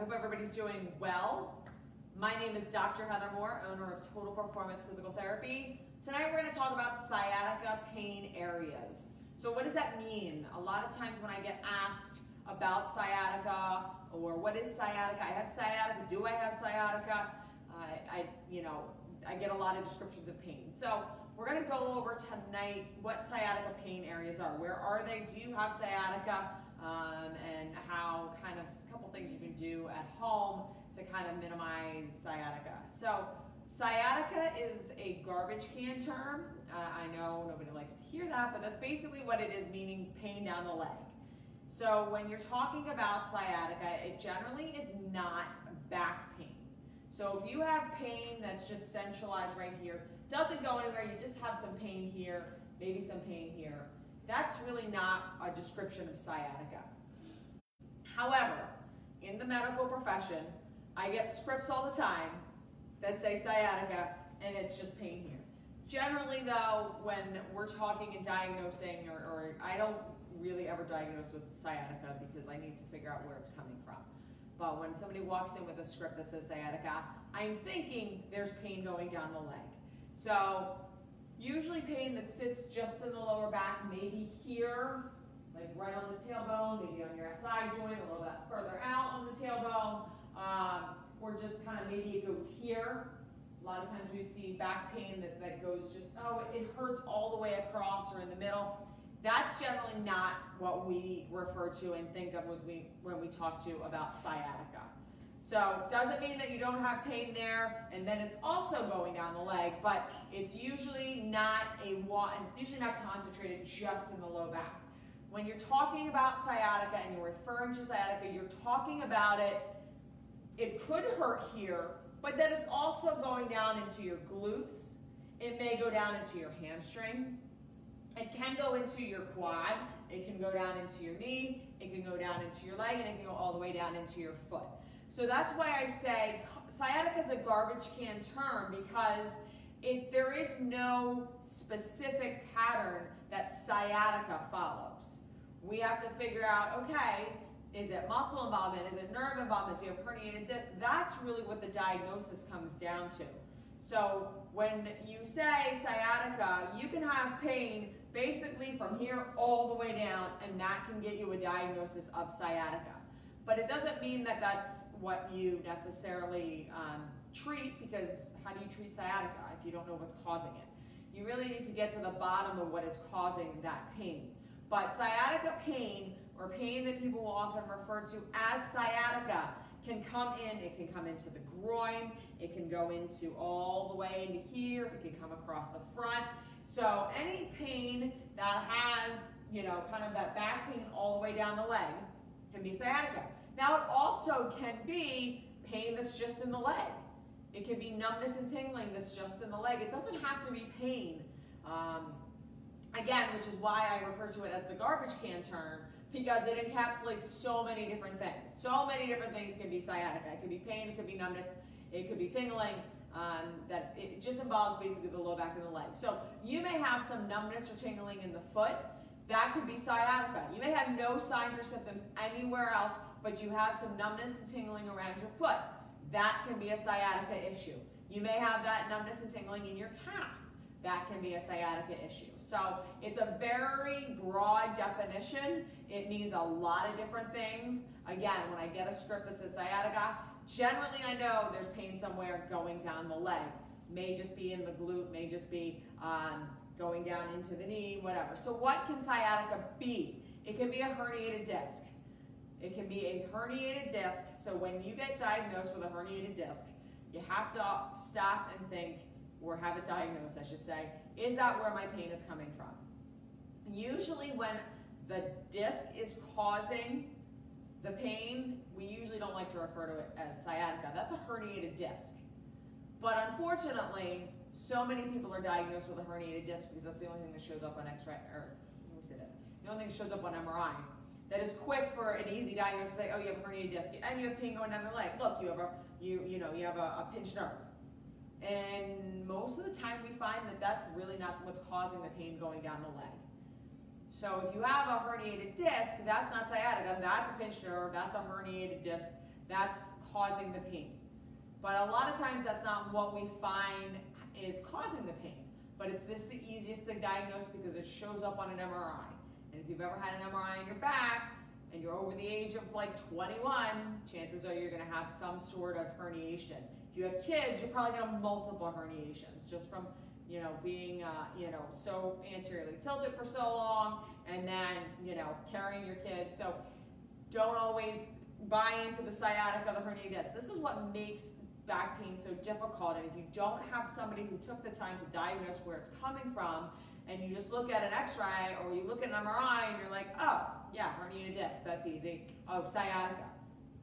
hope everybody's doing well. My name is Dr. Heather Moore, owner of Total Performance Physical Therapy. Tonight we're going to talk about sciatica pain areas. So what does that mean? A lot of times when I get asked about sciatica or what is sciatica, I have sciatica, do I have sciatica? Uh, I, you know, I get a lot of descriptions of pain. So we're going to go over tonight what sciatica pain areas are. Where are they? Do you have sciatica? Um, and how kind of a couple things you can do at home to kind of minimize sciatica. So sciatica is a garbage can term. Uh, I know nobody likes to hear that, but that's basically what it is, meaning pain down the leg. So when you're talking about sciatica, it generally is not back pain. So if you have pain that's just centralized right here, doesn't go anywhere, you just have some pain here, maybe some pain here, that's really not a description of sciatica. However, in the medical profession, I get scripts all the time that say sciatica and it's just pain here. Generally though, when we're talking and diagnosing, or, or I don't really ever diagnose with sciatica because I need to figure out where it's coming from. But when somebody walks in with a script that says sciatica, I'm thinking there's pain going down the leg. So usually pain that sits just in the lower back, maybe here, like right on the tailbone, maybe on your SI joint, a little bit further out on the tailbone, um, or just kind of maybe it goes here. A lot of times we see back pain that, that goes just, oh, it, it hurts all the way across or in the middle. That's generally not what we refer to and think of as we, when we talk to you about sciatica. So doesn't mean that you don't have pain there and then it's also going down the leg, but it's usually not a one, it's usually not concentrated just in the low back. When you're talking about sciatica and you're referring to sciatica, you're talking about it, it could hurt here, but then it's also going down into your glutes. It may go down into your hamstring. It can go into your quad, it can go down into your knee, it can go down into your leg, and it can go all the way down into your foot. So that's why I say sciatica is a garbage can term because it, there is no specific pattern that sciatica follows. We have to figure out, okay, is it muscle involvement? Is it nerve involvement? Do you have herniated disc? That's really what the diagnosis comes down to. So when you say sciatica, you can have pain basically from here all the way down, and that can get you a diagnosis of sciatica. But it doesn't mean that that's what you necessarily um, treat, because how do you treat sciatica if you don't know what's causing it? You really need to get to the bottom of what is causing that pain. But sciatica pain, or pain that people will often refer to as sciatica, can come in, it can come into the groin, it can go into all the way into here, it can come across the front. So any pain that has, you know, kind of that back pain all the way down the leg can be sciatica. Now it also can be pain that's just in the leg. It can be numbness and tingling that's just in the leg. It doesn't have to be pain. Um, again, which is why I refer to it as the garbage can term, because it encapsulates so many different things. So many different things can be sciatica. It could be pain, it could be numbness, it could be tingling. Um, that's it just involves basically the low back and the leg. So you may have some numbness or tingling in the foot. That could be sciatica. You may have no signs or symptoms anywhere else, but you have some numbness and tingling around your foot. That can be a sciatica issue. You may have that numbness and tingling in your calf. That can be a sciatica issue. So it's a very broad definition. It means a lot of different things. Again, when I get a script that says sciatica, generally I know there's pain somewhere going down the leg. May just be in the glute, may just be um, going down into the knee, whatever. So what can sciatica be? It can be a herniated disc. It can be a herniated disc. So when you get diagnosed with a herniated disc, you have to stop and think, or have it diagnosed, I should say, is that where my pain is coming from? Usually when the disc is causing the pain, we usually don't like to refer to it as sciatica. That's a herniated disc. But unfortunately, so many people are diagnosed with a herniated disc because that's the only thing that shows up on x-ray, or let me say that, the only thing that shows up on MRI. That is quick for an easy diagnosis say, oh, you have a herniated disc, and you have pain going down the leg. Look, you have a, you, you know, you have a, a pinched nerve. And most of the time we find that that's really not what's causing the pain going down the leg. So if you have a herniated disc, that's not sciatica, that's a pinched nerve, that's a herniated disc That's causing the pain. But a lot of times that's not what we find is causing the pain. But it's this the easiest to diagnose because it shows up on an MRI. And if you've ever had an MRI on your back and you're over the age of like 21, chances are you're going to have some sort of herniation. If you have kids, you're probably going to have multiple herniations just from you know, being, uh, you know, so anteriorly tilted for so long and then, you know, carrying your kids. So don't always buy into the sciatica, the herniated disc. This is what makes back pain so difficult. And if you don't have somebody who took the time to diagnose where it's coming from, and you just look at an x-ray or you look at an MRI and you're like, oh, yeah, herniated disc, that's easy. Oh, sciatica.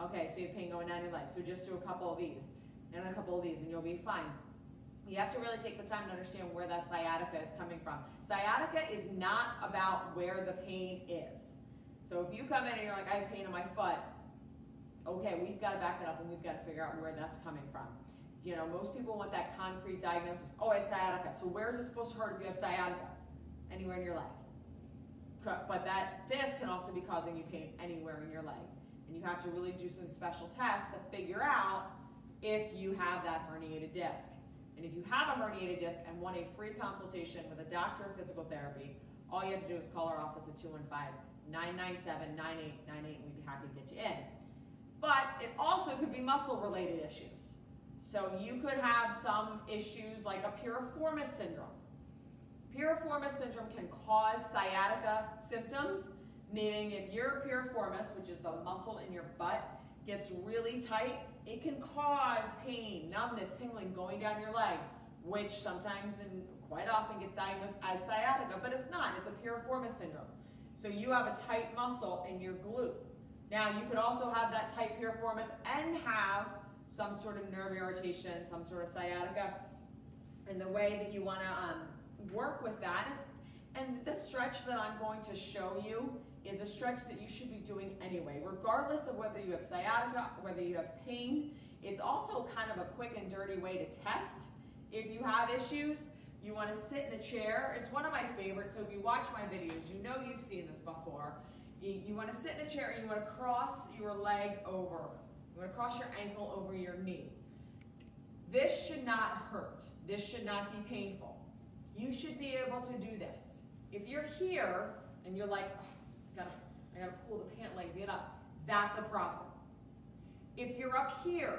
Okay, so you have pain going down your leg. So just do a couple of these and a couple of these and you'll be fine. You have to really take the time to understand where that sciatica is coming from. Sciatica is not about where the pain is. So if you come in and you're like, I have pain in my foot, okay, we've got to back it up and we've got to figure out where that's coming from. You know, most people want that concrete diagnosis. Oh, I have sciatica. So where is it supposed to hurt if you have sciatica? Anywhere in your leg. But that disc can also be causing you pain anywhere in your leg. And you have to really do some special tests to figure out if you have that herniated disc. And if you have a herniated disc and want a free consultation with a doctor of physical therapy, all you have to do is call our office at 215-997-9898 and we'd be happy to get you in. But it also could be muscle related issues. So you could have some issues like a piriformis syndrome. Piriformis syndrome can cause sciatica symptoms, meaning if your piriformis, which is the muscle in your butt, gets really tight, it can cause pain, numbness, tingling going down your leg, which sometimes and quite often gets diagnosed as sciatica, but it's not. It's a piriformis syndrome. So you have a tight muscle in your glute. Now you could also have that tight piriformis and have some sort of nerve irritation, some sort of sciatica. And the way that you want to um, work with that, and the stretch that I'm going to show you is a stretch that you should be doing anyway, regardless of whether you have sciatica, whether you have pain. It's also kind of a quick and dirty way to test if you have issues. You want to sit in a chair. It's one of my favorites, so if you watch my videos, you know you've seen this before. You, you want to sit in a chair and you want to cross your leg over. You want to cross your ankle over your knee. This should not hurt. This should not be painful. You should be able to do this. If you're here and you're like, I gotta, I gotta pull the pant leg get up. That's a problem. If you're up here,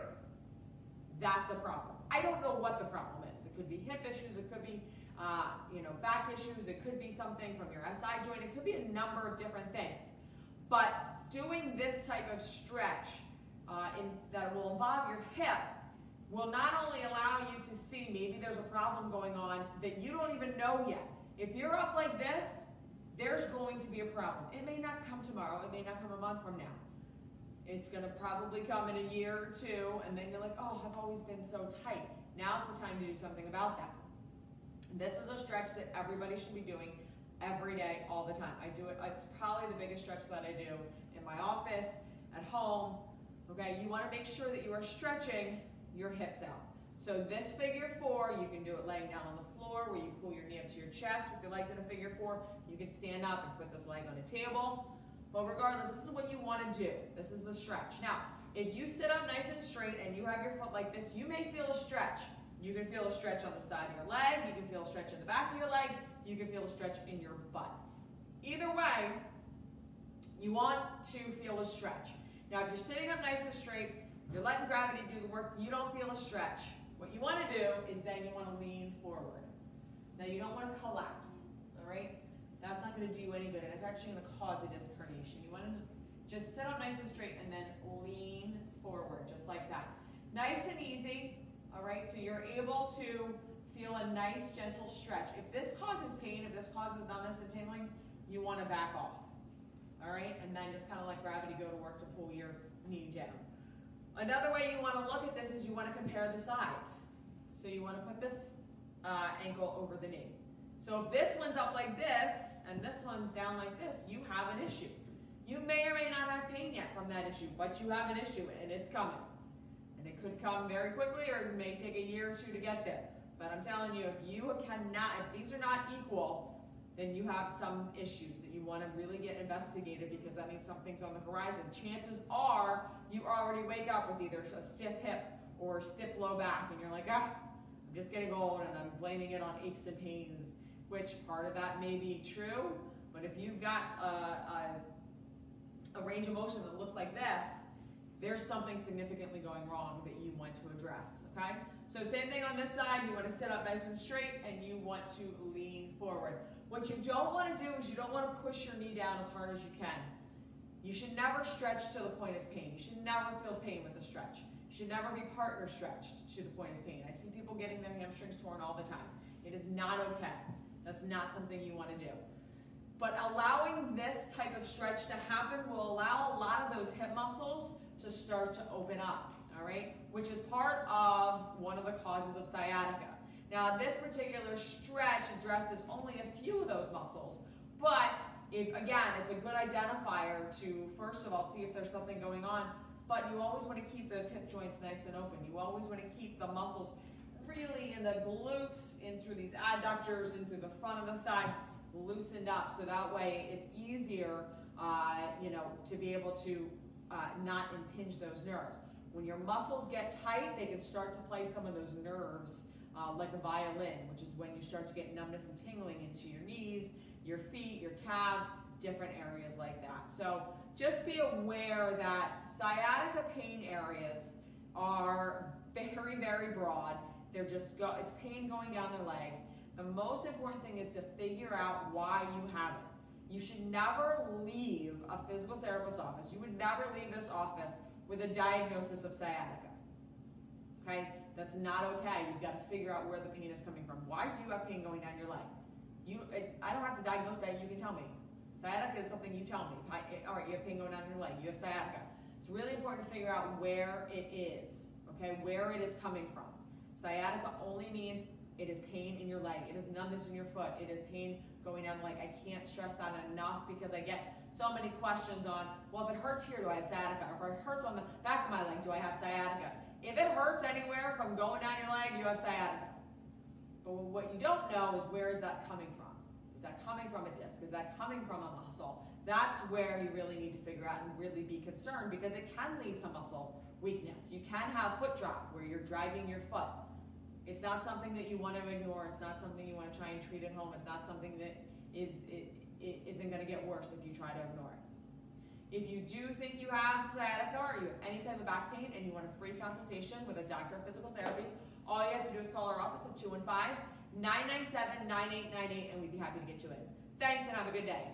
that's a problem. I don't know what the problem is. It could be hip issues, it could be uh, you know, back issues, it could be something from your SI joint, it could be a number of different things. But doing this type of stretch uh, in, that will involve your hip will not only allow you to see maybe there's a problem going on that you don't even know yet. If you're up like this, there's going to be a problem. It may not come tomorrow, it may not come a month from now. It's to probably come in a year or two, and then you're like, oh, I've always been so tight. Now's the time to do something about that. This is a stretch that everybody should be doing every day, all the time. I do it, it's probably the biggest stretch that I do in my office, at home. Okay, you want to make sure that you are stretching your hips out. So this figure four, you can do it laying down on the floor where you pull your knee up to your chest. with your legs in a figure four, you can stand up and put this leg on a table. But regardless, this is what you want to do. This is the stretch. Now, if you sit up nice and straight and you have your foot like this, you may feel a stretch. You can feel a stretch on the side of your leg. You can feel a stretch in the back of your leg. You can feel a stretch in your butt. Either way, you want to feel a stretch. Now, if you're sitting up nice and straight, you're letting gravity do the work, you don't feel a stretch. What you want to do is then you want to lean forward. Now you don't want to collapse, all right? That's not going to do you any good, and it's actually going to cause a disc herniation. You want to just sit up nice and straight and then lean forward, just like that. Nice and all right? So you're able to feel a nice, gentle stretch. If this causes pain, if this causes numbness and tingling, you want to back off, all right? And then just kind of let gravity go to work to pull your knee down. Another way you want to look at this is you want to compare the sides. So you want to put this uh, ankle over the knee. So if this one's up like this and this one's down like this, you have an issue. You may or may not have pain yet from that issue, but you have an issue and it's coming. And it could come very quickly or it may take a year or two to get there. But I'm telling you, if you cannot, if these are not equal, then you have some issues that you want to really get investigated because that means something's on the horizon. Chances are you already wake up with either a stiff hip or stiff low back, and you're like, ah, I'm just getting old, and I'm blaming it on aches and pains, which part of that may be true, but if you've got a, a, a range of motion that looks like this, there's something significantly going wrong that you want to address, okay? So same thing on this side, you want to sit up nice and straight and you want to lean forward. What you don't want to do is you don't want to push your knee down as hard as you can. You should never stretch to the point of pain. You should never feel pain with a stretch. You should never be partner stretched to the point of pain. I see people getting their hamstrings torn all the time. It is not okay. That's not something you want to do. But allowing this type of stretch to happen will allow a lot of those hip muscles to start to open up, all right? Which is part of one of the causes of sciatica. Now, this particular stretch addresses only a few of those muscles, but it, again, it's a good identifier to, first of all, see if there's something going on, but you always want to keep those hip joints nice and open. You always want to keep the muscles really in the glutes, in through these adductors, in through the front of the thigh, loosened up, so that way it's easier, uh, you know, to be able to uh, not impinge those nerves. When your muscles get tight, they can start to play some of those nerves uh, like a violin, which is when you start to get numbness and tingling into your knees, your feet, your calves, different areas like that. So just be aware that sciatica pain areas are very, very broad. They're just, go, it's pain going down the leg. The most important thing is to figure out why you have it. You should never leave a physical therapist's office. You would never leave this office with a diagnosis of sciatica. Okay? That's not okay. You've got to figure out where the pain is coming from. Why do you have pain going down your leg? You, I don't have to diagnose that. You can tell me. Sciatica is something you tell me. Eh, all right, you have pain going down your leg. You have sciatica. It's really important to figure out where it is. Okay, where it is coming from. Sciatica only means it is pain in your leg. It is numbness in your foot. It is pain going down the leg. I can't stress that enough because I get so many questions on, well, if it hurts here, do I have sciatica? Or if it hurts on the back of my leg, do I have sciatica? If it hurts anywhere from going down your leg, you have sciatica. But what you don't know is where is that coming from? Is that coming from a disc? Is that coming from a muscle? That's where you really need to figure out and really be concerned because it can lead to muscle weakness. You can have foot drop where you're dragging your foot. It's not something that you want to ignore. It's not something you want to try and treat at home. It's not something that is it, it isn't going to get worse if you try to ignore it. If you do think you have sciatica or you have any type of back pain and you want a free consultation with a doctor of physical therapy, all you have to do is call our office at 215 997 9898 and we'd be happy to get you in. Thanks and have a good day.